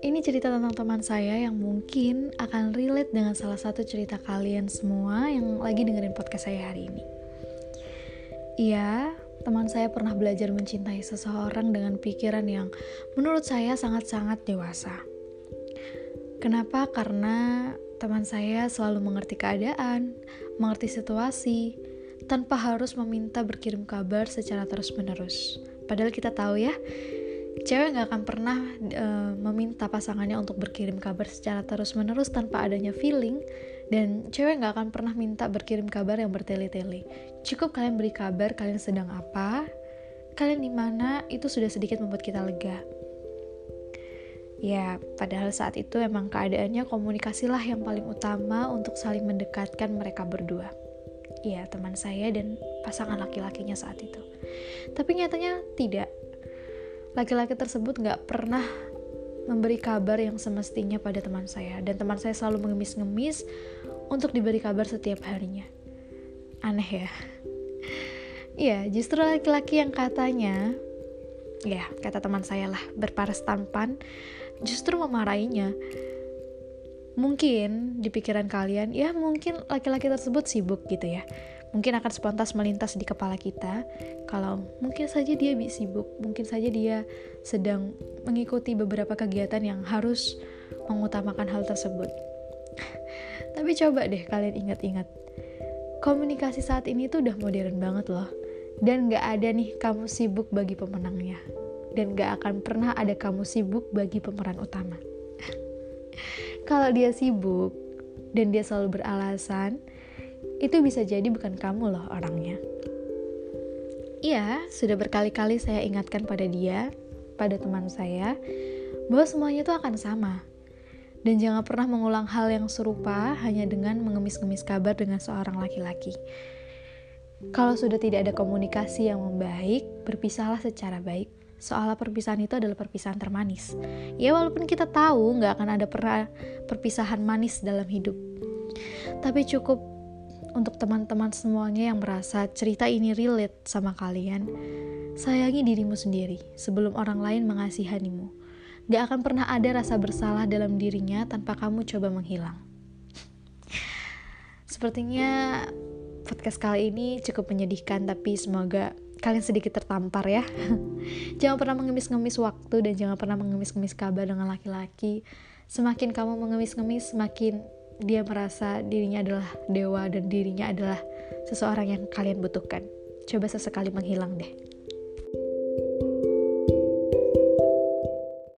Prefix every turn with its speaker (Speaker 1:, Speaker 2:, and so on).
Speaker 1: Ini cerita tentang teman saya yang mungkin akan relate dengan salah satu cerita kalian semua yang lagi dengerin podcast saya hari ini. Iya, teman saya pernah belajar mencintai seseorang dengan pikiran yang menurut saya sangat-sangat dewasa. Kenapa? Karena teman saya selalu mengerti keadaan, mengerti situasi, tanpa harus meminta berkirim kabar secara terus-menerus. Padahal kita tahu ya, cewek nggak akan pernah uh, meminta pasangannya untuk berkirim kabar secara terus-menerus tanpa adanya feeling dan cewek nggak akan pernah minta berkirim kabar yang bertele-tele. Cukup kalian beri kabar kalian sedang apa, kalian di mana itu sudah sedikit membuat kita lega. Ya, padahal saat itu emang keadaannya komunikasilah yang paling utama untuk saling mendekatkan mereka berdua. Iya, teman saya dan pasangan laki-lakinya saat itu. Tapi nyatanya tidak laki-laki tersebut nggak pernah memberi kabar yang semestinya pada teman saya dan teman saya selalu mengemis-ngemis untuk diberi kabar setiap harinya. Aneh ya. Iya, justru laki-laki yang katanya, ya kata teman saya lah, berparas tampan, justru memarahinya. Mungkin di pikiran kalian, ya mungkin laki-laki tersebut sibuk gitu ya mungkin akan spontan melintas di kepala kita kalau mungkin saja dia sibuk, mungkin saja dia sedang mengikuti beberapa kegiatan yang harus mengutamakan hal tersebut. Tapi coba deh kalian ingat-ingat, komunikasi saat ini tuh udah modern banget loh. Dan gak ada nih kamu sibuk bagi pemenangnya. Dan gak akan pernah ada kamu sibuk bagi pemeran utama. Kalau dia sibuk, dan dia selalu beralasan, itu bisa jadi bukan kamu loh orangnya. Iya, sudah berkali-kali saya ingatkan pada dia, pada teman saya, bahwa semuanya itu akan sama. Dan jangan pernah mengulang hal yang serupa hanya dengan mengemis-ngemis kabar dengan seorang laki-laki. Kalau sudah tidak ada komunikasi yang membaik, berpisahlah secara baik. Soalnya perpisahan itu adalah perpisahan termanis. Ya walaupun kita tahu nggak akan ada pernah perpisahan manis dalam hidup. Tapi cukup untuk teman-teman semuanya yang merasa cerita ini relate sama kalian, sayangi dirimu sendiri sebelum orang lain mengasihanimu. Gak akan pernah ada rasa bersalah dalam dirinya tanpa kamu coba menghilang. Sepertinya podcast kali ini cukup menyedihkan, tapi semoga kalian sedikit tertampar ya. jangan pernah mengemis-ngemis waktu dan jangan pernah mengemis-ngemis kabar dengan laki-laki. Semakin kamu mengemis-ngemis, semakin dia merasa dirinya adalah dewa dan dirinya adalah seseorang yang kalian butuhkan. Coba sesekali menghilang deh.